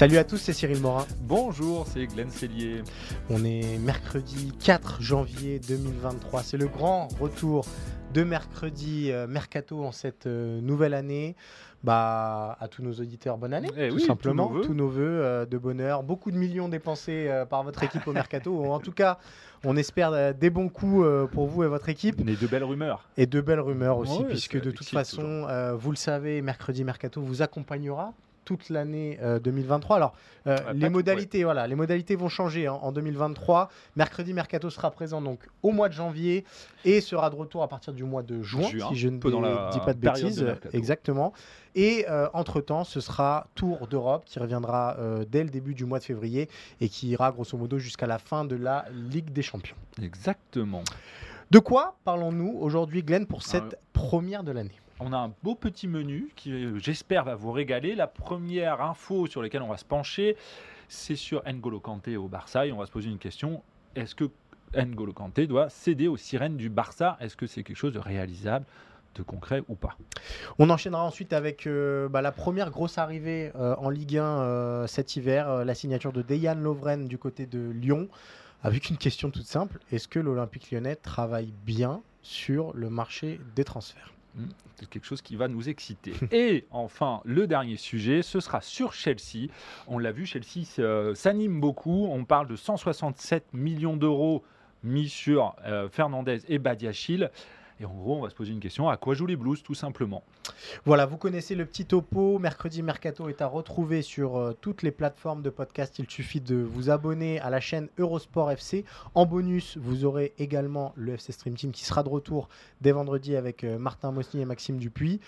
Salut à tous, c'est Cyril Morin. Bonjour, c'est Glenn Cellier. On est mercredi 4 janvier 2023. C'est le grand retour de mercredi euh, mercato en cette euh, nouvelle année. Bah, à tous nos auditeurs, bonne année, Eh tout oui, simplement. tous nos vœux. Tous nos vœux euh, de bonheur. Beaucoup de millions dépensés par votre équipe au mercato. en tout cas, on espère des bons coups pour vous et votre équipe. Mais de belles rumeurs. Et de belles rumeurs aussi, puisque de toute façon, vous le savez, mercredi mercato vous accompagnera toute l'année euh, 2023. Alors, euh, les tout, modalités, voilà, les modalités vont changer hein, en 2023. Mercredi mercato sera présent donc au mois de janvier et sera de retour à partir du mois de juin, Juin, si je ne peu dans la dis pas de bêtises. exactement. Et entre temps, ce sera Tour d'Europe qui reviendra euh, dès le début du mois de février et qui ira grosso modo jusqu'à la fin de la Ligue des Champions. Exactement. De quoi parlons-nous aujourd'hui, Glenn, pour cette Ah, première de l'année? On a un beau petit menu qui, euh, j'espère, va vous régaler. La première info sur laquelle on va se pencher, c'est sur N'Golo Kanté au Barça. Et on va se poser une question. Est-ce que N'Golo Kanté doit céder aux sirènes du Barça? Est-ce que c'est quelque chose de réalisable, de concret ou pas? On enchaînera ensuite avec euh, bah, la première grosse arrivée euh, en Ligue 1 euh, cet hiver, la signature de Dejan Lovren du côté de Lyon, avec une question toute simple. Est-ce que l'Olympique lyonnais travaille bien sur le marché des transferts? C'est quelque chose qui va nous exciter. Et enfin, le dernier sujet, ce sera sur Chelsea. On l'a vu, Chelsea euh, s'anime beaucoup. On parle de 167 millions d'euros mis sur euh, Fernandez et Badiachil. Et en gros, on va se poser une question à quoi jouent les Blues, tout simplement Voilà, vous connaissez le petit topo. Mercredi Mercato est à retrouver sur euh, toutes les plateformes de podcast. Il suffit de vous abonner à la chaîne Eurosport FC. En bonus, vous aurez également le FC Stream Team qui sera de retour dès vendredi avec euh, Martin Mosny et Maxime Dupuis.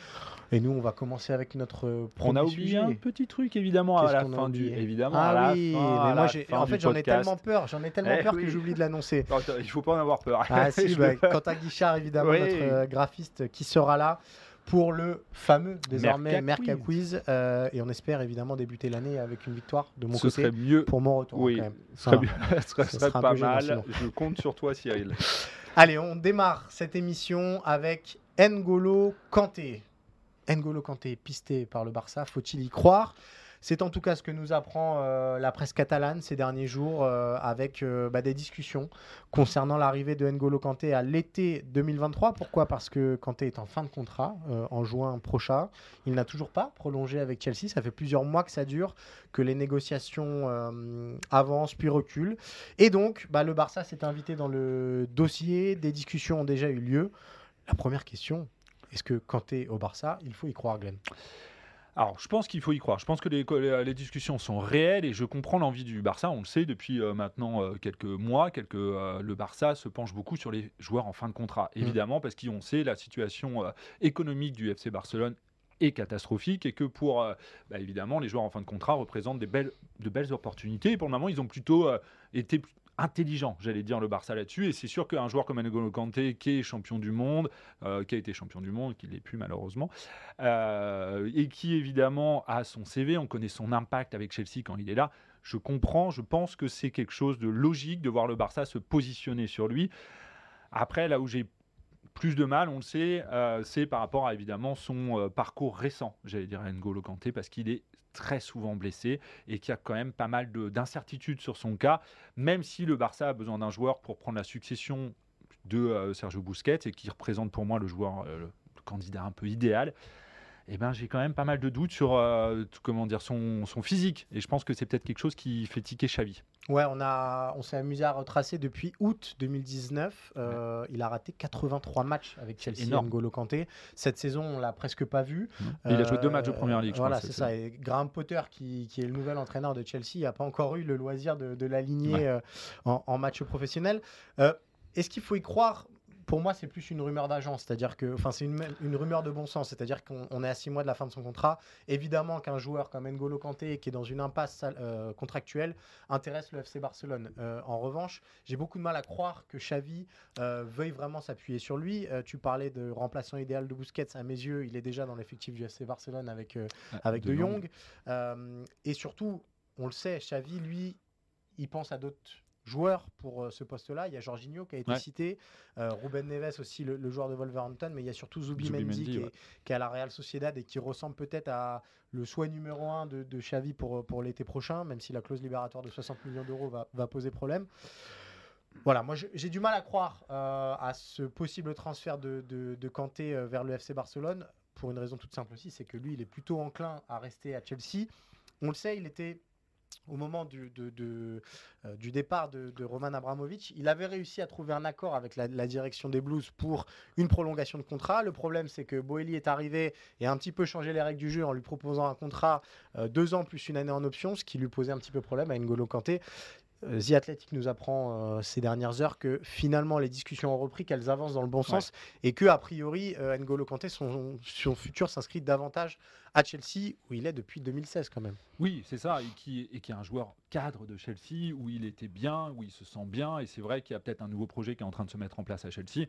Et nous, on va commencer avec notre euh, On a oublié sujet. un petit truc, évidemment, à la fin du. Évidemment, à la Ah oui, fin, mais à moi, la en fait, j'en ai tellement peur, j'en ai tellement Eh peur oui. que j'oublie de l'annoncer. Il faut pas en avoir peur. Ah si, bah, le- Quentin Guichard, évidemment, Oui. Notre euh, graphiste qui sera là pour le fameux désormais Merca Quiz. euh, et on espère évidemment débuter l'année avec une victoire de mon Ce côté serait mieux. pour mon retour. Oui, quand même. ce serait, serait- serait pas gênant, mal. sinon. Je compte sur toi, Cyril. Allez, on démarre cette émission avec N'Golo Kanté. N'Golo Kanté pisté par le Barça, faut-il y croire? C'est en tout cas ce que nous apprend euh, la presse catalane ces derniers jours euh, avec euh, bah, des discussions concernant l'arrivée de N'Golo Kanté à l'été 2023. Pourquoi? Parce que Kanté est en fin de contrat en juin prochain. Il n'a toujours pas prolongé avec Chelsea. Ça fait plusieurs mois que ça dure, que les négociations avancent puis reculent. Et donc, bah, le Barça s'est invité dans le dossier. Des discussions ont déjà eu lieu. La première question, est-ce que Kanté au Barça, il faut y croire, Glenn Alors, je pense qu'il faut y croire. Je pense que les, discussions sont réelles et je comprends l'envie du Barça. On le sait depuis euh, maintenant euh, quelques mois, quelques, euh, le Barça se penche beaucoup sur les joueurs en fin de contrat. Mm. Évidemment, parce qu'on sait la situation économique du FC Barcelone est catastrophique et que pour euh, bah, évidemment les joueurs en fin de contrat représentent des belles, de belles opportunités. Et pour le moment, ils ont plutôt euh, été intelligents, j'allais dire, le Barça là-dessus. Et c'est sûr qu'un joueur comme N'Golo Kanté, qui est champion du monde, euh, qui a été champion du monde, qui ne l'est plus malheureusement, euh, et qui évidemment a son CV, on connaît son impact avec Chelsea quand il est là. Je comprends, je pense que c'est quelque chose de logique de voir le Barça se positionner sur lui. Après, là où j'ai plus de mal, on le sait, euh, c'est par rapport à évidemment son parcours récent, j'allais dire N'Golo Kanté, parce qu'il est très souvent blessé et qu'il y a quand même pas mal de- d'incertitudes sur son cas, même si le Barça a besoin d'un joueur pour prendre la succession de euh, Sergio Busquets et qui représente pour moi le joueur, euh, le candidat un peu idéal. Eh ben, j'ai quand même pas mal de doutes sur euh, comment dire son, son physique et je pense que c'est peut-être quelque chose qui fait tiquer Xavi. Ouais, on, a, on s'est amusé à retracer depuis août 2019. Euh, Il a raté 83 matchs avec Chelsea, énorme. N'Golo Kanté. Cette saison, on l'a presque pas vu. Et il a joué deux Euh, matchs de première ligue. Voilà, c'est ça. Et Graham Potter, qui, qui est le nouvel entraîneur de Chelsea, n'a pas encore eu le loisir de, de l'aligner Ouais. euh, en, en match professionnel. Euh, Est-ce qu'il faut y croire pour moi, c'est plus une rumeur d'agence, c'est-à-dire que, enfin, c'est une, une rumeur de bon sens, c'est-à-dire qu'on on est à six mois de la fin de son contrat. Évidemment qu'un joueur comme N'Golo Kanté, qui est dans une impasse euh, contractuelle, intéresse le FC Barcelone. Euh, en revanche, j'ai beaucoup de mal à croire que Xavi euh, veuille vraiment s'appuyer sur lui. Tu parlais de remplaçant idéal de Busquets, à mes yeux, il est déjà dans l'effectif du FC Barcelone avec, euh, avec De Jong. Euh, et surtout, on le sait, Xavi, lui, il pense à d'autres joueurs pour euh, ce poste-là. Il y a Jorginho qui a été Ouais. cité, euh, Ruben Neves aussi, le, le joueur de Wolverhampton, mais il y a surtout Zubimendi, Zubimendi, qui, est, ouais. qui est à la Real Sociedad et qui ressemble peut-être à le souhait numéro un de, de Xavi pour, pour l'été prochain, même si la clause libératoire de 60 millions d'euros va, va poser problème. Voilà, moi j'ai du mal à croire euh, à ce possible transfert de, de, de Kanté euh, vers le FC Barcelone pour une raison toute simple aussi, c'est que lui il est plutôt enclin à rester à Chelsea. On le sait, il était au moment du, euh, départ de, Roman Abramovich, il avait réussi à trouver un accord avec la, la direction des Blues pour une prolongation de contrat. Le problème, c'est que Boeli est arrivé et a un petit peu changé les règles du jeu en lui proposant un contrat euh, deux ans plus une année en option, ce qui lui posait un petit peu problème à N'Golo Kanté. Euh, The Athletic nous apprend euh, ces dernières heures que finalement les discussions ont repris, qu'elles avancent dans le bon sens et que a priori euh, N'Golo Kanté son, son futur s'inscrit davantage à Chelsea où il est depuis 2016 quand même. Oui, c'est ça, et qui, et qui est un joueur cadre de Chelsea, où il était bien, où il se sent bien, et c'est vrai qu'il y a peut-être un nouveau projet qui est en train de se mettre en place à Chelsea.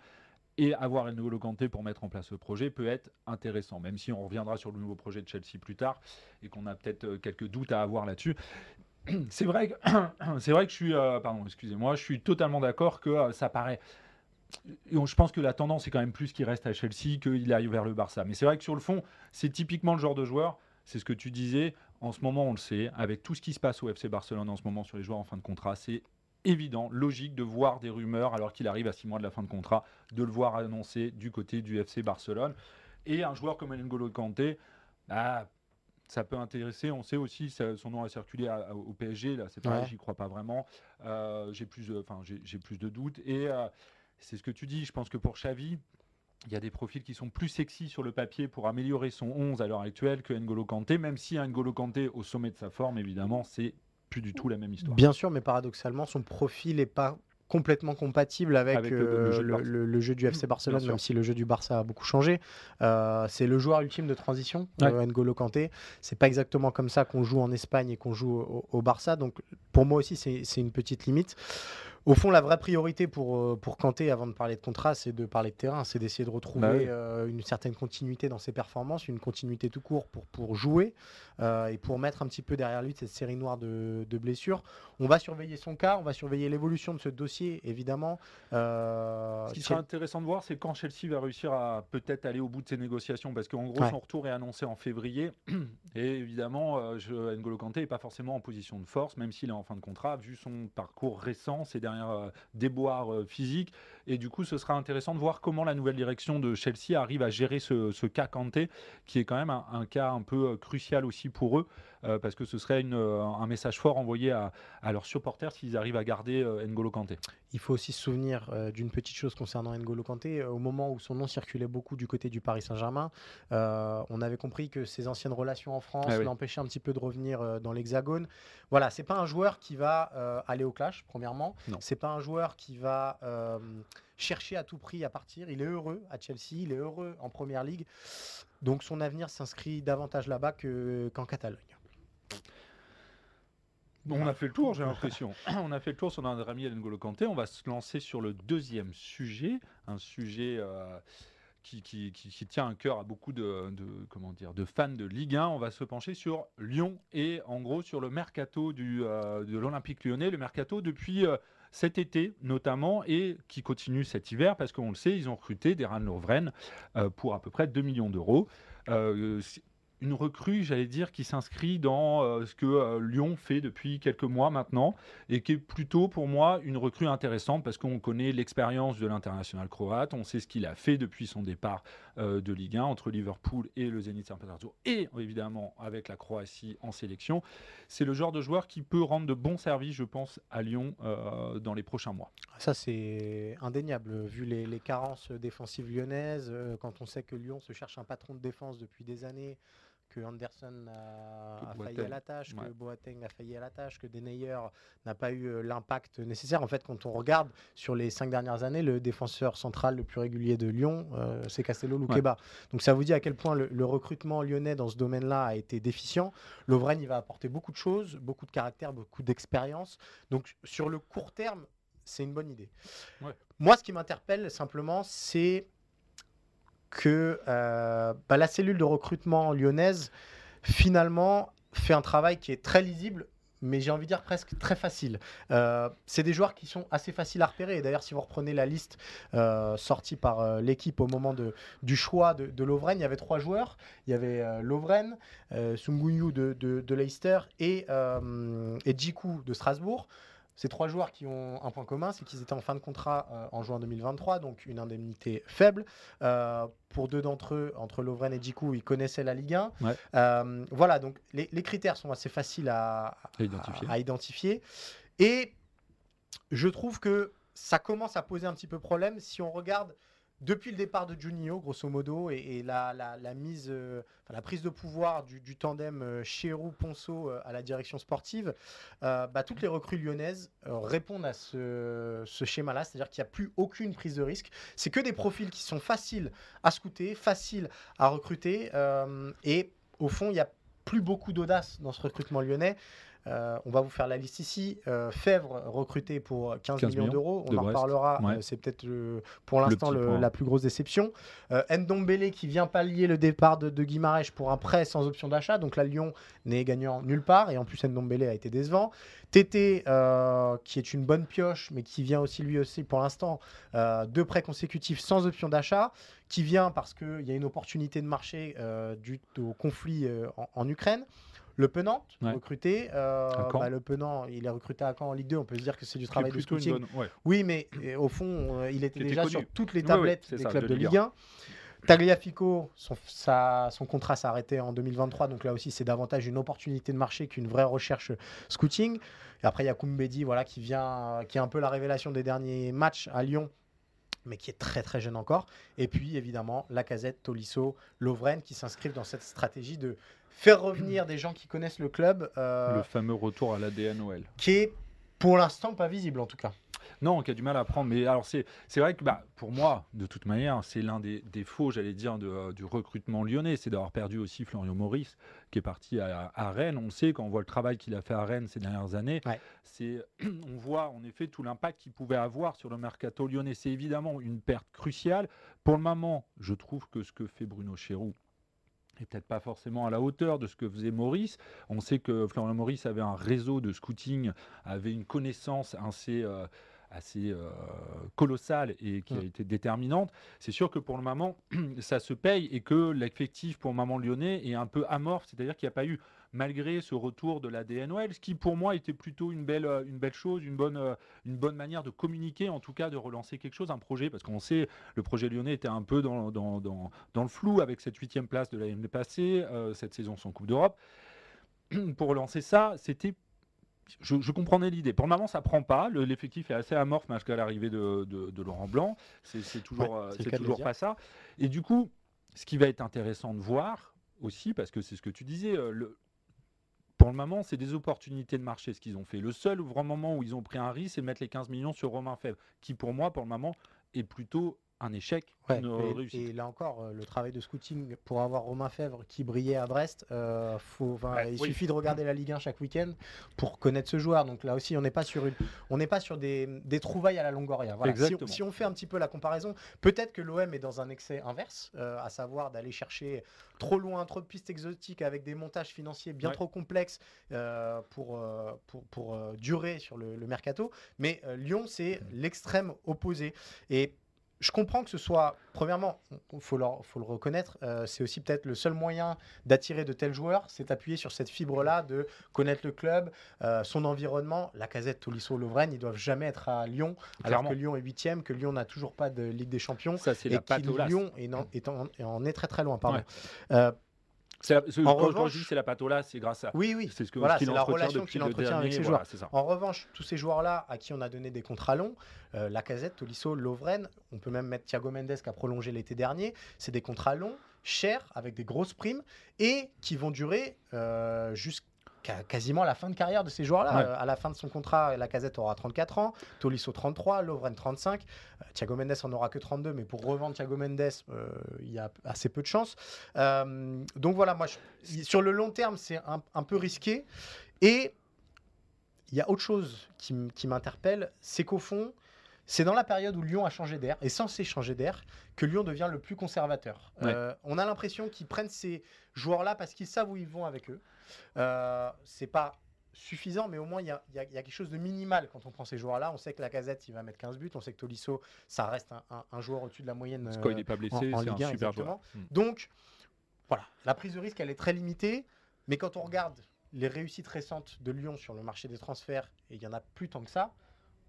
Et avoir nouveau Kanté pour mettre en place ce projet peut être intéressant, même si on reviendra sur le nouveau projet de Chelsea plus tard, et qu'on a peut-être euh, quelques doutes à avoir là-dessus. C'est vrai que c'est vrai que je suis, euh, pardon, excusez-moi, je suis totalement d'accord que euh, ça paraît. Je pense que la tendance est quand même plus qu'il reste à Chelsea qu'il aille vers le Barça. Mais c'est vrai que sur le fond, c'est typiquement le genre de joueur. C'est ce que tu disais. En ce moment, on le sait, avec tout ce qui se passe au FC Barcelone en ce moment sur les joueurs en fin de contrat, c'est évident, logique de voir des rumeurs alors qu'il arrive à six mois de la fin de contrat, de le voir annoncé du côté du FC Barcelone. Et un joueur comme N'Golo Kanté, bah, ça peut intéresser. On sait aussi, ça- son nom a circulé à- à- au PSG. Là, c'est pareil, Ouais. j'y crois pas vraiment. Euh, j'ai plus, de- enfin, j'ai plus de doutes. Et euh, c'est ce que tu dis. Je pense que pour Xavi, il y a des profils qui sont plus sexy sur le papier pour améliorer son 11 à l'heure actuelle que N'Golo Kanté, même si N'Golo Kanté, au sommet de sa forme, évidemment, c'est plus du tout la même histoire. Bien sûr, mais paradoxalement, son profil n'est pas complètement compatible avec, Avec le- euh, le jeu de le, Barça. le- le jeu du FC Barcelone, sûr. même si le jeu du Barça a beaucoup changé. Euh, c'est le joueur ultime de transition, Ouais. euh, N'Golo Kanté. C'est pas exactement comme ça qu'on joue en Espagne et qu'on joue au, au Barça. Donc, pour moi aussi, c'est une petite limite. Au fond, la vraie priorité pour, euh, pour Kanté, avant de parler de contrat, c'est de parler de terrain, c'est d'essayer de retrouver Bah oui. euh, une certaine continuité dans ses performances, une continuité tout court pour, pour jouer euh, et pour mettre un petit peu derrière lui cette série noire de, de blessures. On va surveiller son cas, on va surveiller l'évolution de ce dossier, évidemment. Euh, Ce qui sera intéressant de voir, c'est quand Chelsea va réussir à peut-être aller au bout de ses négociations, parce qu'en gros, Ouais. son retour est annoncé en février. Et évidemment, euh, je- N'Golo Kanté n'est pas forcément en position de force, même s'il est en fin de contrat, vu son parcours récent, ses dernières euh, déboires euh, physiques. Et du coup, ce sera intéressant de voir comment la nouvelle direction de Chelsea arrive à gérer ce, ce cas Kanté, qui est quand même un, un cas un peu euh, crucial aussi pour eux, euh, parce que ce serait une, euh, un message fort envoyé à, à leurs supporters s'ils arrivent à garder euh, N'Golo Kanté. Il faut aussi se souvenir euh, d'une petite chose concernant N'Golo Kanté. Au moment où son nom circulait beaucoup du côté du Paris Saint-Germain, on avait compris que ses anciennes relations en France Ah oui. l'empêchaient un petit peu de revenir dans l'Hexagone. Voilà, c'est pas un joueur qui va aller au clash, premièrement. Non. C'est pas un joueur qui va chercher à tout prix à partir. Il est heureux à Chelsea, il est heureux en Première Ligue. Donc son avenir s'inscrit davantage là-bas que- qu'en Catalogne. Bon, on a fait le tour, j'ai l'impression. on a fait le tour sur notre ami N'Golo Kanté. On va se lancer sur le deuxième sujet, un sujet euh, qui, qui- qui- qui tient un cœur à beaucoup de, de- comment dire, de fans de Ligue 1. On va se pencher sur Lyon et en gros sur le mercato du, euh, de l'Olympique lyonnais. Le mercato depuis euh, cet été notamment et qui continue cet hiver parce qu'on le sait, ils ont recruté Deran Lovren euh, pour à peu près 2 millions d'euros. Euh, une recrue, j'allais dire, qui s'inscrit dans euh, ce que Lyon fait depuis quelques mois maintenant et qui est plutôt pour moi une recrue intéressante parce qu'on connaît l'expérience de l'international croate, on sait ce qu'il a fait depuis son départ euh, de Ligue 1 entre Liverpool et le Zénith Saint-Pétersbourg et évidemment avec la Croatie en sélection. C'est le genre de joueur qui peut rendre de bons services, je pense, à Lyon euh, dans les prochains mois. Ça, c'est indéniable, vu les, les carences défensives lyonnaises, euh, quand on sait que Lyon se cherche un patron de défense depuis des années, que Anderson a, failli à la tâche, que. Boateng a failli à la tâche, que Denayer n'a pas eu euh, l'impact nécessaire. En fait, quand on regarde sur les cinq dernières années, le défenseur central le plus régulier de Lyon, euh, c'est Castello Loukeba. Donc ça vous dit à quel point le, le recrutement lyonnais dans ce domaine-là a été déficient. Lovren, il va apporter beaucoup de choses, beaucoup de caractère, beaucoup d'expérience. Donc sur le court terme, c'est une bonne idée. Ouais. Moi, ce qui m'interpelle simplement, c'est que euh, bah, la cellule de recrutement lyonnaise, finalement, fait un travail qui est très lisible, mais j'ai envie de dire presque très facile. Euh, c'est des joueurs qui sont assez faciles à repérer. D'ailleurs, si vous reprenez la liste euh, sortie par l'équipe au moment du choix de, de il y avait trois joueurs. Il y avait Lovren, Sungunyu de, Leicester et, et de Strasbourg. Ces trois joueurs qui ont un point commun, c'est qu'ils étaient en fin de contrat euh, en juin 2023, donc une indemnité faible. Euh, pour deux d'entre eux, entre Lovren et Djikou, ils connaissaient la Ligue 1. Ouais. Euh, voilà, donc les, les critères sont assez faciles à, À identifier. à identifier. Et je trouve que ça commence à poser un petit peu problème si on regarde depuis le départ de Juninho, grosso modo, et, euh, la prise de pouvoir du, tandem euh, Chérou-Ponceau euh, à la direction sportive, euh, bah, toutes les recrues lyonnaises répondent à ce, ce schéma-là, c'est-à-dire qu'il n'y a plus aucune prise de risque. C'est que des profils qui sont faciles à scouter, faciles à recruter, et au fond, il n'y a plus beaucoup d'audace dans ce recrutement lyonnais. Euh, on va vous faire la liste ici. Euh, Fèvre recruté pour 15, 15 millions d'euros. On de en Brest. reparlera. Ouais. Euh, c'est peut-être pour l'instant la plus grosse déception. Euh, Ndombele qui vient pallier le départ de, de Guimarães pour un prêt sans option d'achat. Donc là, Lyon n'est gagnant nulle part. Et en plus, Ndombele a été décevant. Tété, qui est une bonne pioche, mais qui vient aussi lui aussi pour l'instant deux prêts consécutifs sans option d'achat, qui vient parce qu'il y a une opportunité de marché euh, au conflit euh, en, en Ukraine. Le Penant, Ouais. recruté. euh, bah, le Penant, il est recruté à Caen en Ligue 2. On peut se dire que c'est du travail de scouting. bonne- ouais. Oui, mais euh, au fond, euh, il était déjà sur toutes les Oui, oui, tablettes des ça, clubs de Ligue Ligue 1. Tagliafico, son, sa- son contrat s'est arrêté en 2023, donc là aussi c'est davantage une opportunité de marché qu'une vraie recherche scouting. Et après il y a Koumbedi, voilà, qui vient, qui est un peu la révélation des derniers matchs à Lyon, mais qui est très très jeune encore. Et puis évidemment Lacazette, Tolisso, Lovren, qui s'inscrivent dans cette stratégie de faire revenir des gens qui connaissent le club, euh, Le fameux retour à l'ADN OL. qui est pour l'instant pas visible en tout cas. Non, qui a du mal à prendre. Mais alors, c'est vrai que bah, pour moi, de toute manière, c'est l'un des défauts, j'allais dire, de, euh, du recrutement lyonnais. C'est d'avoir perdu aussi Florian Maurice, qui est parti à, à Rennes. On sait, quand on voit le travail qu'il a fait à Rennes ces dernières années, Ouais. c'est on voit en effet tout l'impact qu'il pouvait avoir sur le mercato lyonnais. C'est évidemment une perte cruciale. Pour le moment, je trouve que ce que fait Bruno Chéroux, et peut-être pas forcément à la hauteur de ce que faisait Maurice. On sait que Florian Maurice avait un réseau de scouting, avait une connaissance assez, euh, assez euh, colossale et qui a Mm. été déterminante. C'est sûr que pour le moment, ça se paye et que l'effectif pour le moment lyonnais est un peu amorphe, c'est-à-dire qu'il n'y a pas eu, malgré ce retour de la DNOL, ce qui pour moi était plutôt une belle, euh, une belle chose, une bonne, euh, une bonne manière de communiquer, en tout cas de relancer quelque chose, un projet, parce qu'on sait, le projet lyonnais était un peu dans, dans, dans, dans le flou avec cette huitième place de l'année passée, euh, cette saison sans Coupe d'Europe. pour relancer ça, c'était je, je comprenais l'idée. Pour le moment, ça prend pas. Le- L'effectif est assez amorphe jusqu'à l'arrivée de, de- de Laurent Blanc. C'est toujours, Ouais, euh, c'est toujours dire. pas ça. Et du coup, ce qui va être intéressant de voir aussi, parce que c'est ce que tu disais, euh, le- pour le moment, c'est des opportunités de marché ce qu'ils ont fait. Le seul vrai moment où ils ont pris un risque, c'est de mettre les 15 millions sur Romain Fèvre, qui pour moi, pour le moment, est plutôt un échec, Ouais, une et- réussite. et, là encore, euh, le travail de scouting pour avoir Romain Fèvre qui brillait à Brest, euh, faut, enfin, Ouais, il oui. suffit de regarder la Ligue 1 chaque week-end pour connaître ce joueur. Donc là aussi, on n'est pas sur une, on n'est pas sur des, des trouvailles à la Longoria. Voilà. Si, si on fait un petit peu la comparaison, peut-être que l'OM est dans un excès inverse, euh, à savoir d'aller chercher trop loin, trop de pistes exotiques avec des montages financiers bien Ouais. trop complexes euh, pour, euh, pour, pour, euh, durer sur le, le mercato. Mais euh, Lyon, c'est l'extrême opposé. Et je comprends que ce soit, premièrement, il faut, le reconnaître, euh, c'est aussi peut-être le seul moyen d'attirer de tels joueurs, c'est appuyer sur cette fibre-là de connaître le club, euh, son environnement. La casette Tolisso, Lovren, ils doivent jamais être à Lyon, alors que Lyon est huitième, que Lyon n'a toujours pas de Ligue des Champions Ça, c'est et la las. Lyon est en, est en- est en est très très loin. Pardon. Ouais. Euh, la- En quand, revanche- je dis c'est la patola, c'est grâce à. Oui, oui. C'est ce que Voilà, ce la relation qu'il entretient avec ses voilà, joueurs. En revanche, tous ces joueurs-là à qui on a donné des contrats longs, euh, Lacazette, Tolisso, Lovren, on peut même mettre Thiago Mendes qui a prolongé l'été dernier, c'est des contrats longs, chers, avec des grosses primes et qui vont durer euh, jusqu'à quasiment la fin de carrière de ces joueurs-là. Ouais. Euh, à la fin de son contrat, Lacazette aura 34 ans, Tolisso 33, Lovren 35, euh, Thiago Mendes en aura que 32, mais pour revendre Thiago Mendes, euh, il y a assez peu de chances. Euh, donc voilà, moi, je- sur le long terme, c'est un, un peu risqué. Et il y a autre chose qui, m'interpelle, c'est qu'au fond, c'est dans la période où Lyon a changé d'air, est censé changer d'air, que Lyon devient le plus conservateur. Ouais. Euh, on a l'impression qu'ils prennent ces joueurs-là parce qu'ils savent où ils vont avec eux. Euh, c'est pas suffisant, mais au moins il y a, y y quelque chose de minimal quand on prend ces joueurs-là. On sait que la casette, il va mettre 15 buts, on sait que Tolisso, ça reste un, un- un joueur au-dessus de la moyenne. Quand euh, il n'est pas blessé, en c'est un Ligue 1, super exactement. joueur. Mm. donc, voilà, la prise de risque, elle est très limitée. Mais quand on regarde les réussites récentes de Lyon sur le marché des transferts, et il y en a plus tant que ça,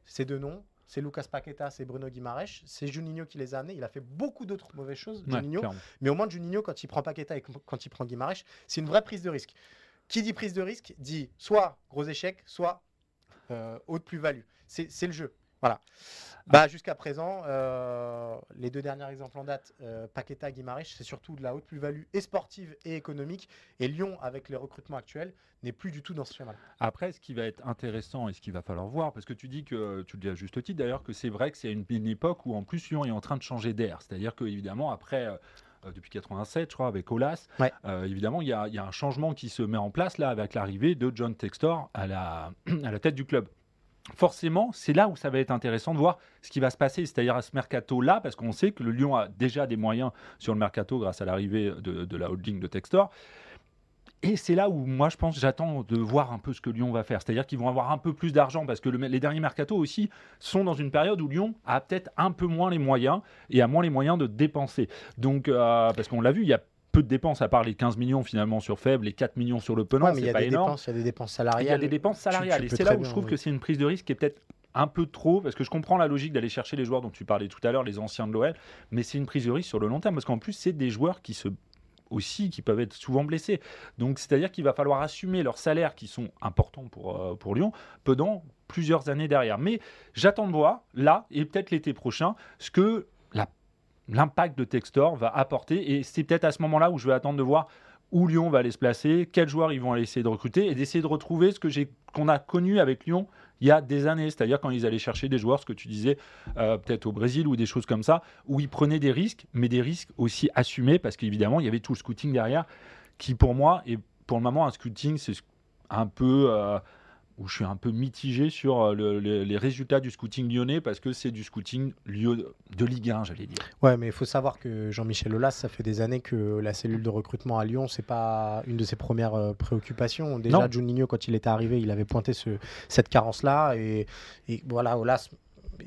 ces deux noms, c'est Lucas Paqueta, c'est Bruno Guimaraes, c'est Juninho qui les a amenés. Il a fait beaucoup d'autres mauvaises choses, Ouais, Juninho. clairement. Mais au moins, Juninho, quand il prend Paqueta et quand il prend Guimaraes, c'est une vraie prise de risque. Qui dit prise de risque dit soit gros échec, soit euh, haute plus-value. C'est c'est le jeu. Voilà. Bah, Jusqu'à présent, euh, les deux derniers exemples en date, euh, Paqueta, Guimaraes, c'est surtout de la haute plus-value et sportive et économique. Et Lyon, avec les recrutements actuels, n'est plus du tout dans ce schéma. Après, ce qui va être intéressant et ce qu'il va falloir voir, parce que tu dis que, tu le dis à juste titre d'ailleurs, que c'est vrai que c'est une, une époque où en plus Lyon est en train de changer d'air. C'est-à-dire que évidemment après, euh, depuis 87, je crois, avec Olas, Ouais. euh, évidemment il y, a, il y a un changement qui se met en place là avec l'arrivée de John Textor à la, à la tête du club. Forcément, c'est là où ça va être intéressant de voir ce qui va se passer, c'est-à-dire à ce mercato-là, parce qu'on sait que le Lyon a déjà des moyens sur le mercato grâce à l'arrivée de, de la holding de Textor. Et c'est là où moi je pense j'attends de voir un peu ce que Lyon va faire. C'est-à-dire qu'ils vont avoir un peu plus d'argent parce que le- les derniers mercatos aussi sont dans une période où Lyon a peut-être un peu moins les moyens et a moins les moyens de dépenser. Donc euh, parce qu'on l'a vu, il y a peu de dépenses à part les 15 millions finalement sur Faible, les 4 millions sur le Penant, Ouais, il y c'est a pas des énorme. dépenses, il y a des dépenses Il salariales. y a des dépenses salariales tu et c'est là où je trouve oui. que c'est une prise de risque qui est peut-être un peu trop parce que je comprends la logique d'aller chercher les joueurs dont tu parlais tout à l'heure, les anciens de l'OL, mais c'est une prise de risque sur le long terme parce qu'en plus c'est des joueurs qui se aussi qui peuvent être souvent blessés. Donc c'est-à-dire qu'il va falloir assumer leurs salaires qui sont importants pour, euh, pour Lyon pendant plusieurs années derrière. Mais j'attends de voir là et peut-être l'été prochain ce que l'impact de Textor va apporter et c'est peut-être à ce moment-là où je vais attendre de voir où Lyon va aller se placer, quels joueurs ils vont aller essayer de recruter et d'essayer de retrouver ce que j'ai qu'on a connu avec Lyon il y a des années, c'est-à-dire quand ils allaient chercher des joueurs, ce que tu disais, euh, peut-être au Brésil ou des choses comme ça, où ils prenaient des risques, mais des risques aussi assumés, parce qu'évidemment, il y avait tout le scouting derrière, qui pour moi, et pour le moment, un scouting, c'est un peu... euh, où je suis un peu mitigé sur euh, le- le- les résultats du scouting lyonnais, parce que c'est du scouting lieu de Ligue 1, j'allais dire. Ouais, mais il faut savoir que Jean-Michel Aulas, ça fait des années que la cellule de recrutement à Lyon, c'est pas une de ses premières euh, préoccupations. Déjà, Non. Juninho, quand il était arrivé, il avait pointé ce- cette carence-là. Et, et voilà, Aulas,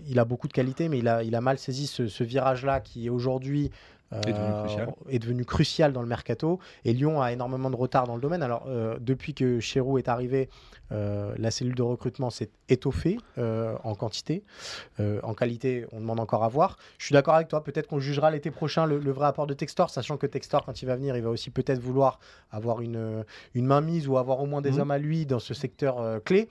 il a beaucoup de qualités, mais il a, il a mal saisi ce, ce virage-là qui aujourd'hui Est devenu euh, crucial. est devenu crucial dans le mercato. Et Lyon a énormément de retard dans le domaine. Alors, euh, depuis que Chéroux est arrivé, euh, la cellule de recrutement s'est étoffée en quantité. En qualité, on demande encore à voir. Je suis d'accord avec toi. Peut-être qu'on jugera l'été prochain le, le vrai apport de Textor, sachant que Textor, quand il va venir, il va aussi peut-être vouloir avoir une, une mainmise ou avoir au moins des Mhm. hommes à lui dans ce secteur clé.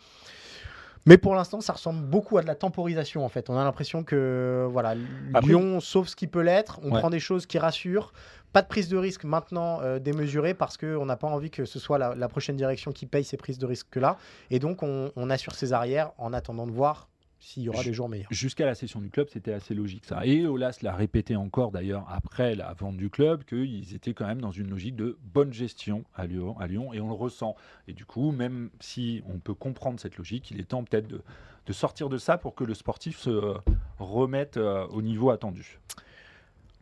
Mais pour l'instant, ça ressemble beaucoup à de la temporisation en fait. On a l'impression que voilà, Après- Lyon sauve ce qui peut l'être. On Ouais. prend des choses qui rassurent. Pas de prise de risque maintenant euh, démesurée parce qu'on n'a pas envie que ce soit la, la prochaine direction qui paye ces prises de risque là. Et donc on, on assure ses arrières en attendant de voir s'il y aura des jours meilleurs. Jusqu'à la session du club, c'était assez logique ça. Et Olas l'a répété encore d'ailleurs après la vente du club qu'ils étaient quand même dans une logique de bonne gestion à Lyon, à Lyon et on le ressent. Et du coup, même si on peut comprendre cette logique, il est temps peut-être de, de sortir de ça pour que le sportif se remette euh, au niveau attendu.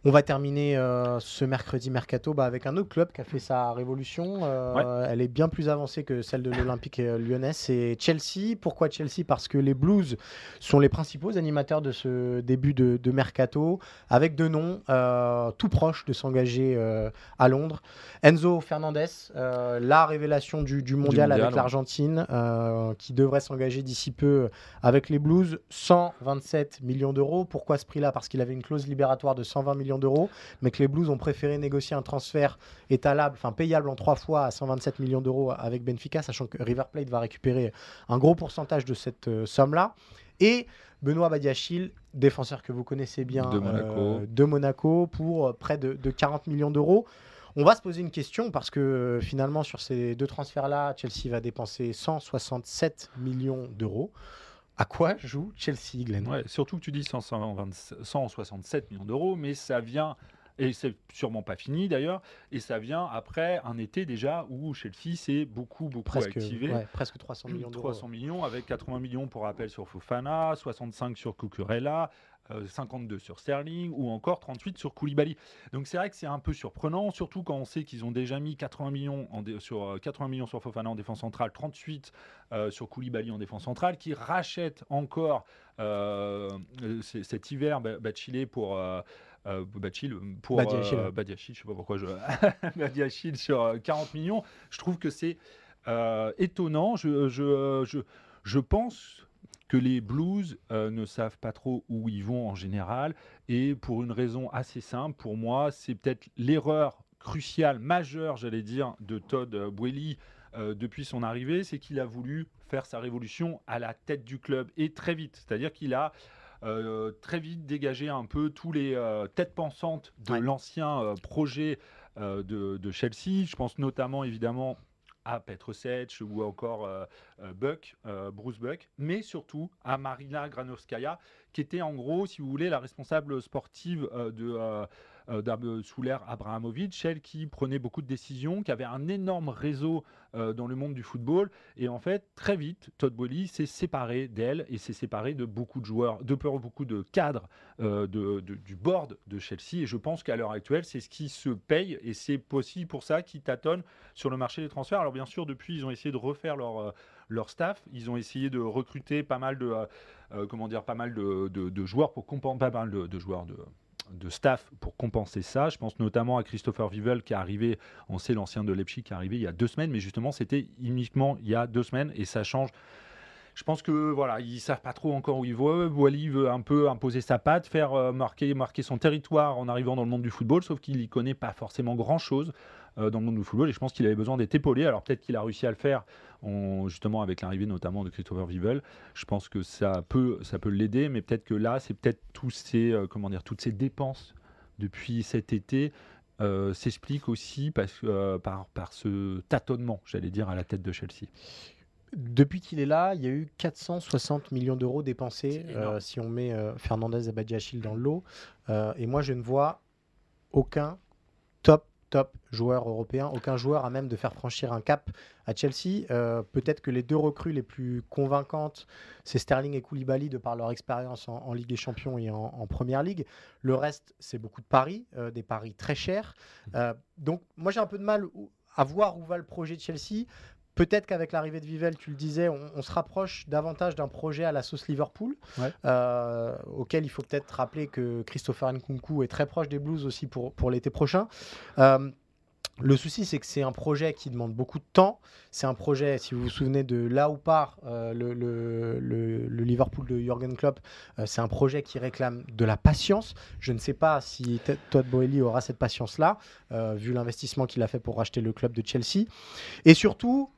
On va terminer euh, ce mercredi mercato bah, avec un autre club qui a fait sa révolution. Euh, Elle est bien plus avancée que celle de l'Olympique euh, lyonnais. C'est Chelsea. Pourquoi Chelsea? Parce que les Blues sont les principaux animateurs de ce début de, de mercato, avec deux noms euh, tout proches de s'engager à Londres. Enzo Fernandez, la révélation du, du mondial, mondial, avec l'Argentine, qui devrait s'engager d'ici peu avec les Blues. 127 millions d'euros. Pourquoi ce prix-là? Parce qu'il avait une clause libératoire de 120 millions millions d'euros, mais que les Blues ont préféré négocier un transfert étalable, enfin payable en trois fois à 127 millions d'euros avec Benfica, sachant que River Plate va récupérer un gros pourcentage de cette euh, somme-là. Et Benoît Badiachil, défenseur que vous connaissez bien De Monaco. euh, de Monaco, pour euh, près de, de 40 millions d'euros. On va se poser une question parce que finalement, sur ces deux transferts-là, Chelsea va dépenser 167 millions d'euros. À quoi joue Chelsea, Glenn? Surtout que tu dis 120 167 millions d'euros, mais ça vient, et c'est sûrement pas fini d'ailleurs, et ça vient après un été déjà où Chelsea s'est beaucoup, beaucoup presque, activé. ouais, presque 300 millions d'euros. 300 millions avec 80 millions pour rappel sur Fofana, 65 sur Cucurella, euh, 52 sur Sterling ou encore 38 sur Koulibaly. Donc c'est vrai que c'est un peu surprenant, surtout quand on sait qu'ils ont déjà mis 80 millions en sur euh, 80 millions sur Fofana en défense centrale, 38 euh, sur Koulibaly en défense centrale, qui rachètent encore euh, euh, cet hiver Ba- Bachilé pour euh, euh, Bachil pour Badiachil. euh, Badiachil, je sais pas pourquoi je Badiachil sur euh, 40 millions. Je trouve que c'est euh, étonnant. Je, je, je, je pense que les Blues euh, ne savent pas trop où ils vont en général. Et pour une raison assez simple, pour moi, c'est peut-être l'erreur cruciale, majeure, j'allais dire, de Todd euh, euh, depuis son arrivée, c'est qu'il a voulu faire sa révolution à la tête du club et très vite. C'est-à-dire qu'il a euh, très vite dégagé un peu tous les euh, têtes pensantes de Ouais. l'ancien euh, projet euh, de, de Chelsea. Je pense notamment évidemment à Petr Sech ou encore Buck, Bruce Buck, mais surtout à Marina Granovskaya, qui était en gros, si vous voulez, la responsable sportive de euh, euh, sous l'ère Abrahamovic, celle qui prenait beaucoup de décisions, qui avait un énorme réseau euh, dans le monde du football. Et en fait, très vite, Todd Boehly s'est séparé d'elle et s'est séparé de beaucoup de joueurs, de beaucoup de cadres de- du board de Chelsea. Et je pense qu'à l'heure actuelle, c'est ce qui se paye et c'est aussi pour ça qu'ils tâtonnent sur le marché des transferts. Alors bien sûr, depuis, ils ont essayé de refaire leur, leur staff. Ils ont essayé de recruter pas mal de, comment dire, pas mal de, de- joueurs pour compenser, pas mal de joueurs de de staff pour compenser ça. Je pense notamment à Christopher Vivel qui est arrivé, on sait l'ancien de Leipzig qui est arrivé il y a deux semaines, mais justement c'était uniquement il y a deux semaines et ça change. Je pense que voilà, ils savent pas trop encore où ils vont. Wally veut un peu imposer sa patte, faire euh, marquer, marquer son territoire en arrivant dans le monde du football, sauf qu'il y connaît pas forcément grand chose dans le monde du football et je pense qu'il avait besoin d'être épaulé. Alors peut-être qu'il a réussi à le faire en- justement avec l'arrivée notamment de Christopher Vivel. Je pense que ça peut, ça peut l'aider, mais peut-être que là, c'est peut-être tous ces, euh, comment dire, toutes ces dépenses depuis cet été euh, s'expliquent aussi parce, que, euh, par, par ce tâtonnement, j'allais dire, à la tête de Chelsea. Depuis qu'il est là, il y a eu 460 millions d'euros dépensés euh, si on met euh, Fernandez et Badiachil dans le lot. Euh, et moi, je ne vois aucun top, top joueur européen, aucun joueur à même de faire franchir un cap à Chelsea. Euh, Peut-être que les deux recrues les plus convaincantes, c'est Sterling et Koulibaly de par leur expérience en, en Ligue des Champions et en, en Première Ligue. Le reste, c'est beaucoup de paris, euh, des paris très chers. Euh, donc, moi, j'ai un peu de mal à voir où va le projet de Chelsea. Peut-être qu'avec l'arrivée de Vivel, tu le disais, on, on se rapproche davantage d'un projet à la sauce Liverpool, Ouais. euh, auquel il faut peut-être rappeler que Christopher Nkunku est très proche des Blues aussi pour, pour l'été prochain. Euh, le souci, c'est que c'est un projet qui demande beaucoup de temps. C'est un projet, si vous vous souvenez de là où part euh, le, le- le- le Liverpool de Jürgen Klopp, euh, c'est un projet qui réclame de la patience. Je ne sais pas si Todd Boehly aura cette patience-là, euh, vu l'investissement qu'il a fait pour racheter le club de Chelsea. Et surtout,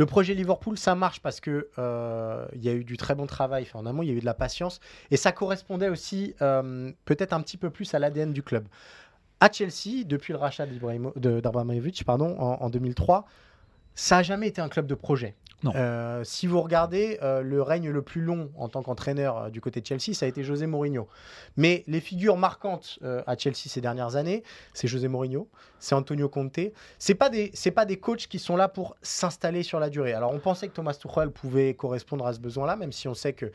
le projet Liverpool, ça marche parce que euh, il y a eu du très bon travail fait en amont, il y a eu de la patience, et ça correspondait aussi euh, peut-être un petit peu plus à l'ADN du club. À Chelsea, depuis le rachat d'Abramovich pardon, en, en 2003, ça n'a jamais été un club de projet. Euh, si vous regardez euh, le règne le plus long en tant qu'entraîneur euh, du côté de Chelsea, ça a été José Mourinho. Mais les figures marquantes à Chelsea ces dernières années, c'est José Mourinho, c'est Antonio Conte. C'est pas des c'est pas des coachs qui sont là pour s'installer sur la durée. Alors on pensait que Thomas Tuchel pouvait correspondre à ce besoin-là, même si on sait que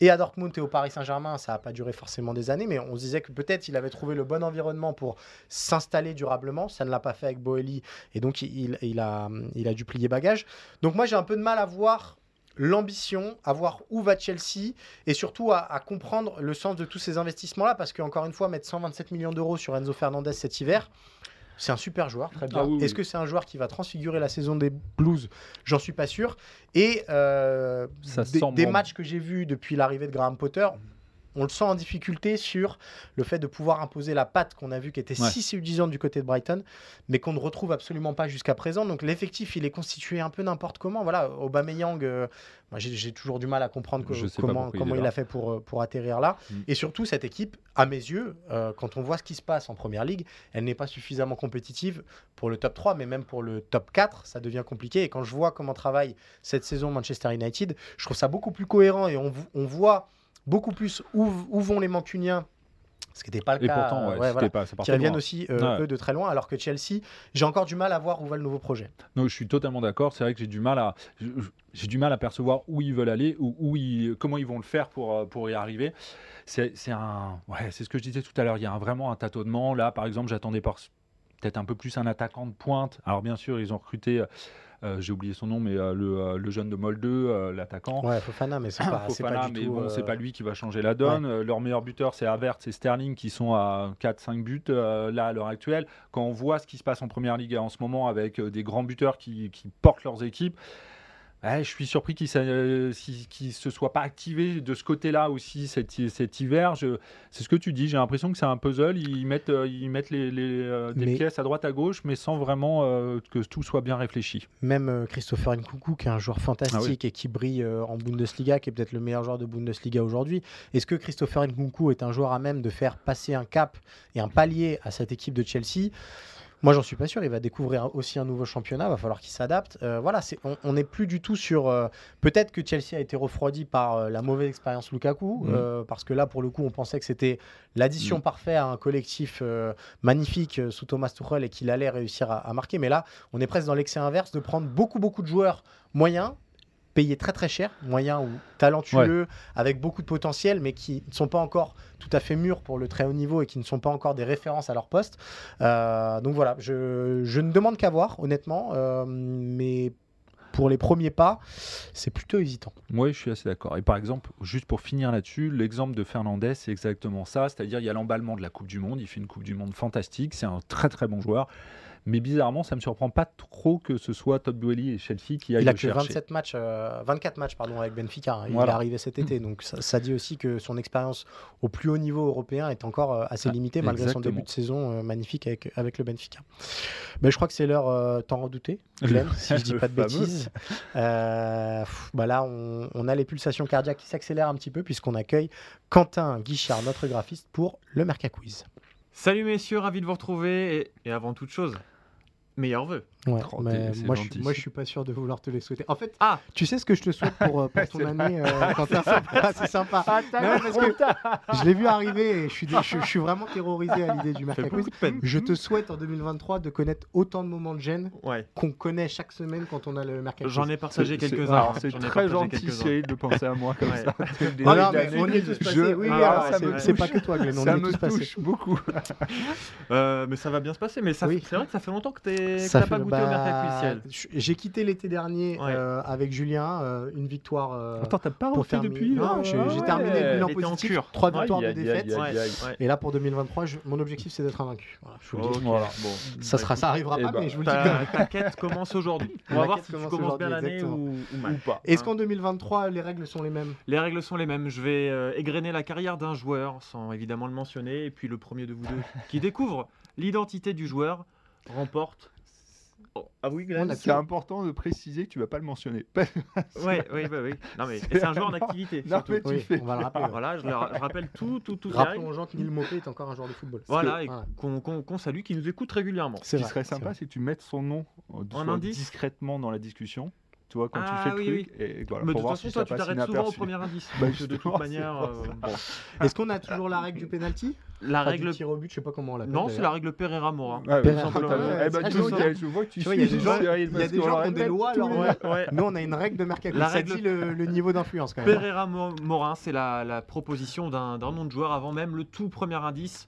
et à Dortmund et au Paris Saint-Germain, ça n'a pas duré forcément des années, mais on se disait que peut-être il avait trouvé le bon environnement pour s'installer durablement. Ça ne l'a pas fait avec Boehly, et donc il, il a, il a dû plier bagage. Donc moi j'ai un peu de mal à voir l'ambition, à voir où va Chelsea, et surtout à, à comprendre le sens de tous ces investissements-là, parce qu'encore une fois, mettre 127 millions d'euros sur Enzo Fernandez cet hiver, c'est un super joueur, très bien. Ah oui, oui. Est-ce que c'est un joueur qui va transfigurer la saison des Blues? J'en suis pas sûr. Et euh, Ça des, matchs que j'ai vus depuis l'arrivée de Graham Potter, on le sent en difficulté sur le fait de pouvoir imposer la patte qu'on a vu qui était Ouais. si séduisante du côté de Brighton, mais qu'on ne retrouve absolument pas jusqu'à présent. Donc l'effectif, il est constitué un peu n'importe comment. Voilà, Aubameyang, euh, moi, j'ai toujours du mal à comprendre que- comment, il a fait pour, euh, pour atterrir là. Mm. Et surtout, cette équipe, à mes yeux, euh, quand on voit ce qui se passe en Première Ligue, elle n'est pas suffisamment compétitive pour le top 3, mais même pour le top 4, ça devient compliqué. Et quand je vois comment travaille cette saison Manchester United, je trouve ça beaucoup plus cohérent et on, on voit beaucoup plus où, où vont les Mancuniens, ce qui n'était pas le Et cas. pourtant, euh, ouais, ouais, c'était voilà, pas, qui reviennent aussi, euh, Ouais. eux, de très loin, alors que Chelsea, j'ai encore du mal à voir où va le nouveau projet. Non, je suis totalement d'accord. C'est vrai que j'ai du mal à, j'ai du mal à percevoir où ils veulent aller ou où ils, comment ils vont le faire pour, euh, pour y arriver. C'est, un, ouais, c'est ce que je disais tout à l'heure. Il y a un- vraiment un tâtonnement. Là, par exemple, j'attendais peut-être un peu plus un attaquant de pointe. Alors bien sûr, ils ont recruté. euh, euh, j'ai oublié son nom, mais euh, le, euh, le jeune de Molde, euh, l'attaquant. Ouais, Fofana, mais c'est pas, c'est Fofana, pas du mais tout. bon, euh, c'est pas lui qui va changer la donne. Euh, leur meilleur buteur, c'est Havertz et Sterling qui sont à 4-5 buts euh, là à l'heure actuelle. Quand on voit ce qui se passe en première ligue en ce moment avec euh, des grands buteurs qui, qui portent leurs équipes, ouais, je suis surpris qu'ils ne se soient pas activés de ce côté-là aussi cet, hi- cet hiver. C'est ce que tu dis, j'ai l'impression que c'est un puzzle. Ils mettent, euh, ils mettent les, les, euh, des Mais- pièces à droite à gauche, mais sans vraiment euh, que tout soit bien réfléchi. Même euh, Christopher Nkunku, qui est un joueur fantastique et qui brille euh, en Bundesliga, qui est peut-être le meilleur joueur de Bundesliga aujourd'hui. Est-ce que Christopher Nkunku est un joueur à même de faire passer un cap et un palier à cette équipe de Chelsea? Moi, j'en suis pas sûr. Il va découvrir aussi un nouveau championnat. Il va falloir qu'il s'adapte. Euh, voilà, c'est- on n'est plus du tout sur. euh, Peut-être que Chelsea a été refroidi par euh, la mauvaise expérience Lukaku, Mhm. parce que là, pour le coup, on pensait que c'était l'addition Mhm. parfaite à un collectif magnifique sous Thomas Tuchel et qu'il allait réussir à, à marquer. Mais là, on est presque dans l'excès inverse de prendre beaucoup, beaucoup de joueurs moyens payés très très cher, moyens ou talentueux, avec beaucoup de potentiel, mais qui ne sont pas encore tout à fait mûrs pour le très haut niveau et qui ne sont pas encore des références à leur poste. Euh, donc voilà, je, je ne demande qu'à voir, honnêtement, euh, mais pour les premiers pas, c'est plutôt hésitant. Oui, je suis assez d'accord. Et par exemple, juste pour finir là-dessus, l'exemple de Fernandez, c'est exactement ça. C'est-à-dire, il y a l'emballement de la Coupe du Monde. Il fait une Coupe du Monde fantastique. C'est un très très bon joueur. Mais bizarrement, ça me surprend pas trop que ce soit Todd Boehly et Chelsea qui aillent Il a le que chercher. 27 matchs, euh, 24 matchs pardon, avec Benfica. hein. Il Voilà. est arrivé cet été, donc ça, ça dit aussi que son expérience au plus haut niveau européen est encore euh, assez Ah, limitée malgré son début de saison euh, magnifique avec, avec le Benfica. Mais je crois que c'est l'heure euh, tant redoutée, Glenn, si je dis Le pas de bêtises. Euh, pff, bah là, on, on a les pulsations cardiaques qui s'accélèrent un petit peu puisqu'on accueille Quentin Guichard, notre graphiste, pour le Merca Quiz. Salut messieurs, ravi de vous retrouver et, avant toute chose, meilleurs vœux. Ouais, Oh, mais moi, je, moi, je suis pas sûr de vouloir te les souhaiter. En fait, Ah tu sais ce que je te souhaite pour, euh, pour ton année, euh, Quentin Ah, C'est sympa. Non, parce que je l'ai vu arriver et je suis, je, je suis vraiment terrorisé à l'idée du Ça Merca fait Quiz. beaucoup de peine. Je te souhaite en 2023 de connaître autant de moments de gêne Ouais, qu'on connaît chaque semaine quand on a le Merca Quiz. j'en ai partagé quelques-uns. C'est très gentil. Cyril, de penser à moi comme Ouais. ça. Non, non, mais l'année. on y est tous passés. Je- Oui, Ah, c'est- pas que toi, Glenn, ça est me touche beaucoup. Euh, mais ça va bien se passer. Mais c'est vrai que ça fait longtemps que t'es- Ça fait- pas goûté bah, au J'ai quitté l'été dernier Ouais. euh, avec Julien, euh, une victoire. euh, Attends, t'as pas refait depuis Non, euh, j'ai ouais. terminé le bilan en positif. Trois victoires, aïe, défaites. Et là, pour 2023, je- mon objectif, c'est d'être invaincu. Voilà, je vous le dis. Ok, Voilà. bon. Ça, Bah, sera, ça arrivera eh pas, ben, mais je vous le dis quand même. Ta, quête commence aujourd'hui. On va voir si tu commence commences bien l'année ou, pas. Est-ce qu'en 2023, les règles sont les mêmes? Les règles sont les mêmes. Je vais euh, égrener la carrière d'un joueur, sans évidemment le mentionner. Et puis le premier de vous deux qui découvre l'identité du joueur remporte. Oh, ah oui, C'est important de préciser que tu vas pas le mentionner. Ouais, oui, bah oui. Non, mais et c'est un joueur en activité. Non, surtout. mais tu Oui, fais. on va le rappeler. ouais. Voilà, je, le ra- je rappelle tout, tout, tout. Rappelons aux gens que Neil Mopé est encore un joueur de football. Voilà, et qu'on qu'on- qu'on salue, qui nous écoute régulièrement. Ce qui vrai, serait sympa, c'est que tu mettes son nom euh, En indice discrètement dans la discussion. Tu vois, quand Ah, tu fais le oui, truc. Et voilà, Mais de pour toute voir façon, si toi, ça tu t'arrêtes souvent au premier indice. Bah, de toute manière, euh, bon. Est-ce qu'on a toujours la règle du penalty la Pas du règle. tir au but, je sais pas comment on l'appelle. Non, c'est la règle ouais, Père- totalement. Ouais, Eh ben, c'est dis donc, ça. il y a- je vois que tu Tu vois, il y a suis des gens- Cyril, il y a parce des qu'on gens leur qui ont des lois, alors. Nous, on a une règle de Merca La Ça règle- dit le, le niveau d'influence quand même. Pereira-Morin, c'est la, proposition d'un nom de joueur avant même le tout premier indice.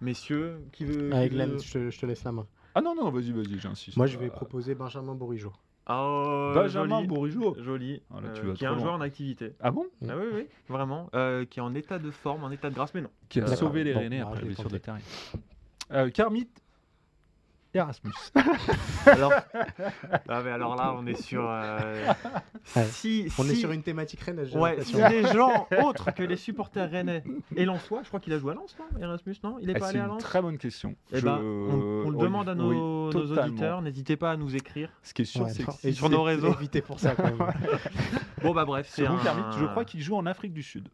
Messieurs, qui veut. Veut- je te, je te laisse la main. Ah non, non, vas-y, vas-y, j'insiste. Moi, je vais Euh, proposer Benjamin Bourigeau. Ah, Oh, Benjamin joli. Bourigeau. Joli. Ah, là, tu Euh, vas qui est trop un loin. joueur en activité. Ah bon? Ah oui, oui, vraiment. Euh, qui est en état de forme, en état de grâce, mais non. Qui a D'accord. sauvé les Bon, Rennais bah, après je la blessure de. Euh, Kermit Erasmus. Alors, mais alors là, on est sur. euh, Ouais. si, On est sur une thématique j'ai Ouais, si les gens autres que les supporters rennais et Lensois, je crois qu'il a joué à Lens, non Erasmus, non Il est Ah, pas allé à une Lens très bonne question. Eh Je- ben, on, on le demande à nos, oui, nos totalement. auditeurs. N'hésitez pas à nous écrire. Ce qui est sûr, Ouais, c'est que sur nos réseaux. Évitez pour ça quand même. Bon, bah bref, c'est un... je crois qu'il joue en Afrique du Sud.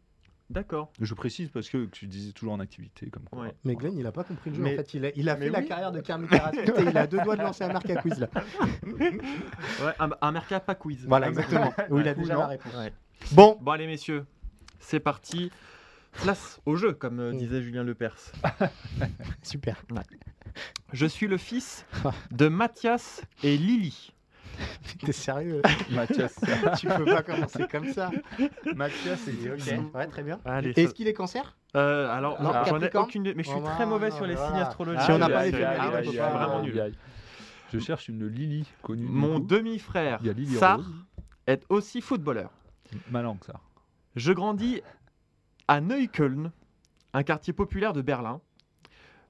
D'accord. Je précise parce que tu disais toujours en activité comme quoi. Ouais. Mais Glenn, il a pas compris le jeu. Mais- En fait, il a, il a mais fait la carrière de Kermit et il a deux doigts de lancer un marque à quiz là. Ouais, un, un Mercat pas quiz. Voilà, exactement. Où il a déjà non. la réponse. Ouais. Bon, Bon, allez, messieurs, c'est parti. Place au jeu, comme euh, Mm. disait Julien Lepers. super. Je suis le fils de Mathias et Lily. T'es sérieux Mathias, Tu peux pas commencer comme ça. Mathias et Eric. Ouais, très bien. Allez, Est-ce ça- qu'il est cancer? Euh, alors, Non, j'en ai aucune idée, mais je suis Oh, très mauvais non, sur les voilà. signes astrologiques. Si on n'a Aïe, pas les Ah je suis vraiment nul. Je cherche une Lily connue. Mon demi-frère, Il Sar, est aussi footballeur. Ma langue, ça. Je grandis à Neukölln, un quartier populaire de Berlin.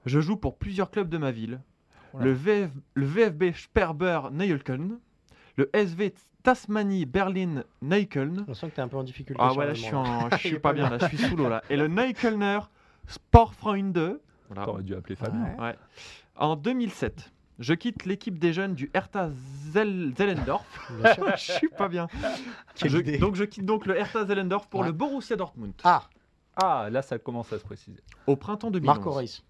Je joue pour plusieurs clubs de ma ville. Voilà. Le, VF le VfB Sperber Neukölln, le SV Tasmanie Berlin Neukölln. On sent que t'es un peu en difficulté. Ah ouais, là je suis, en- je suis pas bien, là je suis sous l'eau là. Et le Neuköllner Sportfreunde. Voilà. T'aurais dû appeler Fabien. Ouais. Ouais. En 2007, je quitte l'équipe des jeunes du Hertha Zel- Zellendorf. Je suis pas bien. Quelle Je- idée. donc je quitte donc le Hertha Zellendorf pour Ouais. le Borussia Dortmund. Ah, Ah, là, ça commence à se préciser. Au printemps 2011. Marco Reus.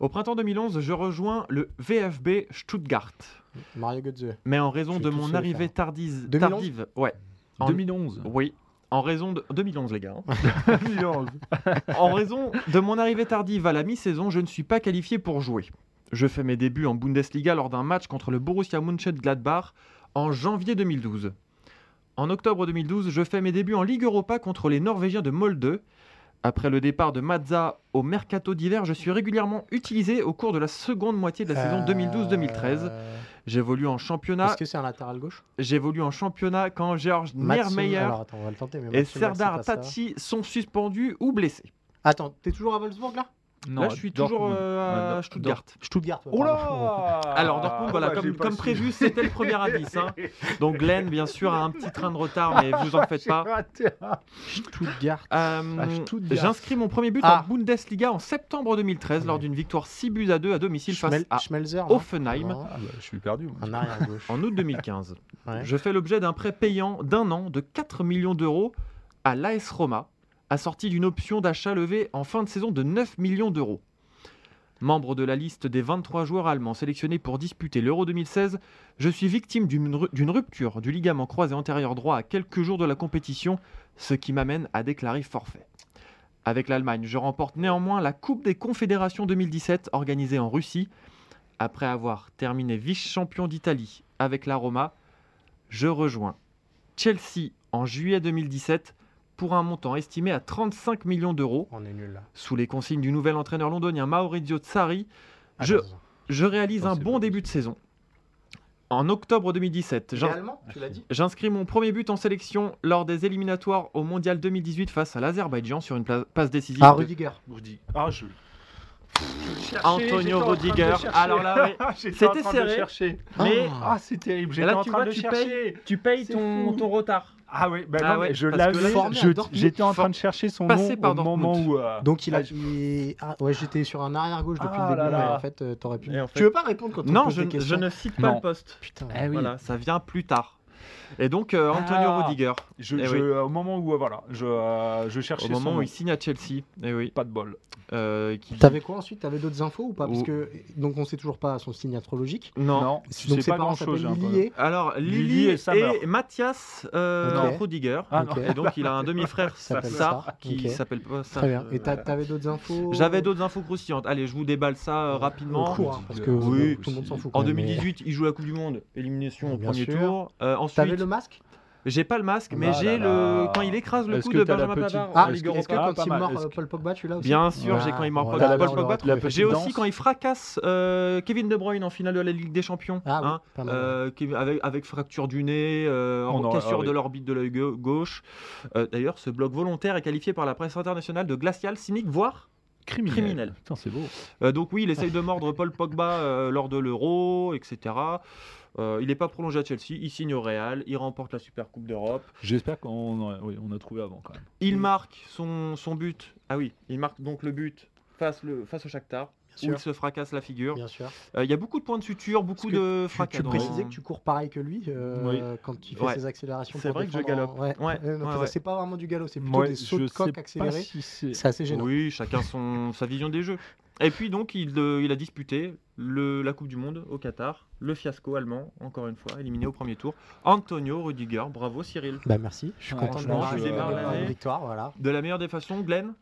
Au printemps 2011, je rejoins le VfB Stuttgart. Mario Götze. Mais en raison de mon arrivée tardive, 2011? tardive, ouais. En- 2011. Oui, en raison de 2011 les gars. hein. 2011. en raison de mon arrivée tardive à la mi-saison, je ne suis pas qualifié pour jouer. Je fais mes débuts en Bundesliga lors d'un match contre le Borussia Mönchengladbach en janvier 2012. En octobre 2012, je fais mes débuts en Ligue Europa contre les Norvégiens de Molde. Après le départ de Mazza au mercato d'hiver, je suis régulièrement utilisé au cours de la seconde moitié de la saison 2012-2013. Euh, J'évolue en championnat. Est-ce que c'est un latéral gauche? J'évolue en championnat quand Georges Niermeyer et Serdar. Tati sont suspendus ou blessés. Attends, t'es toujours à Wolfsburg là? Non, Là, je suis toujours euh, à Stuttgart. Stuttgart. ouais, Oh là Alors Dortmund, voilà, Ah, comme, prévu, c'était le premier avis. hein. Donc Glenn, bien sûr, a un petit train de retard, mais vous en faites pas. Stuttgart. Euh, À Stuttgart. J'inscris mon premier but Ah. en Bundesliga en septembre 2013 lors d'une victoire 6 buts à 2 à domicile face Schmel- à Schmelzer. là Offenheim Ah bah, je suis perdu. moi. Un arrière gauche. en août 2015. Ouais. Je fais l'objet d'un prêt payant d'un an de 4 millions d'euros à l'AS Roma, assorti d'une option d'achat levée en fin de saison de 9 millions d'euros. Membre de la liste des 23 joueurs allemands sélectionnés pour disputer l'Euro 2016, je suis victime d'une ru- d'une rupture du ligament croisé antérieur droit à quelques jours de la compétition, ce qui m'amène à déclarer forfait. Avec l'Allemagne, je remporte néanmoins la Coupe des Confédérations 2017 organisée en Russie. Après avoir terminé vice-champion d'Italie avec la Roma, je rejoins Chelsea en juillet 2017 pour un montant estimé à 35 millions d'euros. On est nul là. Sous les consignes du nouvel entraîneur londonien Maurizio Sarri, je, réalise Non, un bon début de saison. En octobre 2017, Il est j'in- allemand, tu l'as dit j'inscris mon premier but en sélection lors des éliminatoires au Mondial 2018 face à l'Azerbaïdjan sur une passe décisive Ah, de Rudiger. Rudy. Ah, je. Antonio Rudiger. Alors là, oui. C'était serré. Mais Ah. C'est terrible. J'étais là, en tu train vois, de le tu chercher. payes, tu payes ton retard. Ah oui, bah Ah non, ouais, mais je l'avais. je-. J'étais en For- train de chercher son passé nom par au Dortmund. moment où. euh, Donc il a. ah, je- il- Ah, ouais, j'étais sur un arrière gauche depuis Ah le début, là mais là. en fait, euh, t'aurais pu. Et en fait- Tu veux pas répondre quand on Non, pose je, des je questions ne cite pas Non. le poste. Putain. Eh oui. Voilà, ça vient plus tard. Et donc, euh, Antonio Ah. Rudiger, Je, Eh je- oui. au moment où euh, voilà, je, euh, je cherchais au moment son où il signe à Chelsea. Eh oui. Pas de bol. Euh, qui- T'avais quoi ensuite? T'avais d'autres infos ou pas? Parce que donc on sait toujours pas son signe astrologique. Non. Non, tu donc sais ses pas grand chose. Lily et Alors, Lily, Lily et et. Mathias euh. Rudiger. Ah. Et donc, il a un demi-frère, Sar, qui s'appelle pas Sar. Très bien. Et t'a- t'avais d'autres infos? J'avais d'autres infos croustillantes. Allez, je vous déballe ça euh, rapidement. Cours, hein, parce que Oui. tout le monde s'en fout. En quand même, mais- 2018, il joue la Coupe du Monde. Élimination au premier sûr. tour. Ensuite, le masque? J'ai pas le masque, mais j'ai le. Quand il écrase le que de Benjamin petite- Pavard Ah, en est-ce Ligue que, est-ce que Europa. Ah, quand pas il mal. mord euh, que- Paul Pogba, tu l'as aussi? Bien sûr, j'ai Ah, quand il mord Paul, Pogba. J'ai aussi quand il fracasse euh, Kevin De Bruyne en finale de la Ligue des Champions. Ah oui, hein, euh, avec, avec fracture du nez, euh, aurait- cassure ah oui. de l'orbite de l'œil gau- gauche. Euh, D'ailleurs, ce bloc volontaire est qualifié par la presse internationale de glacial, cynique, voire Criminel. Criminel. Putain, c'est beau. Euh, donc oui, il essaye de mordre Paul Pogba euh, lors de l'Euro, etc. Euh, il n'est pas prolongé à Chelsea, il signe au Real, il remporte la Super Coupe d'Europe. J'espère qu'on a, oui, on a trouvé avant quand même. Il marque son, son but. Ah oui, il marque donc le but face, le, face au Shakhtar, où il se fracasse la figure. Bien sûr. Euh, Il y a beaucoup de points de suture, beaucoup de Tu, fracas. tu dans- précisais que tu cours pareil que lui euh, quand tu fais Ouais. ses accélérations. C'est pour vrai que je défendre en- galope. Ouais. Ouais, Euh, donc ouais, ça, ouais. C'est pas vraiment du galop, c'est plutôt Ouais, des sauts de coq accélérés. si c'est- C'est assez gênant. Oui, chacun son, sa vision des jeux. Et puis donc, il, euh, il a disputé le, la Coupe du Monde au Qatar, le fiasco allemand, encore une fois, éliminé au premier tour. Antonio Rudiger, bravo Cyril. Bah merci, je suis Ouais, content de une l'année. victoire. Voilà. De la meilleure des façons, Glenn?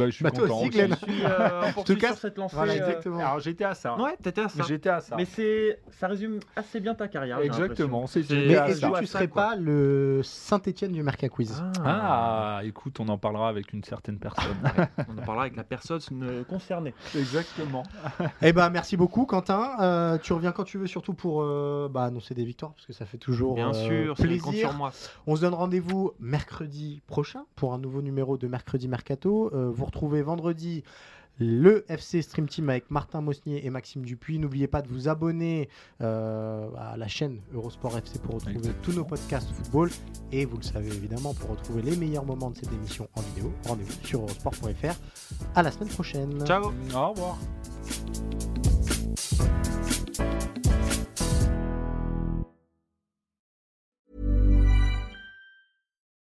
Bah, je suis Bah, toi content. aussi, Glenn. Je suis euh, poursuit tout cas, sur cette lancée. Voilà, euh, exactement. Alors j'étais à ça. Ouais, t'étais à ça. J'étais à ça. Mais c'est, ça résume assez bien ta carrière. Exactement. C'est Mais est-ce que tu ça, serais quoi. pas le Saint-Etienne du Merca Quiz? Ah, Ah, écoute, on en parlera avec une certaine personne. on en parlera avec la personne euh, concernée. Exactement. Eh ben merci beaucoup Quentin. Euh, tu reviens quand tu veux, surtout pour euh, bah, annoncer des victoires parce que ça fait toujours Bien euh, sûr, plaisir. sur moi. On se donne rendez-vous mercredi prochain pour un nouveau numéro de Mercredi Mercato. Euh, vous retrouvez vendredi le FC Stream Team avec Martin Mosnier et Maxime Dupuis. N'oubliez pas de vous abonner euh, à la chaîne Eurosport FC pour retrouver Exactement. tous nos podcasts football. Et vous le savez évidemment, pour retrouver les meilleurs moments de cette émission en vidéo, rendez-vous sur eurosport.fr. À la semaine prochaine. Ciao. Au revoir.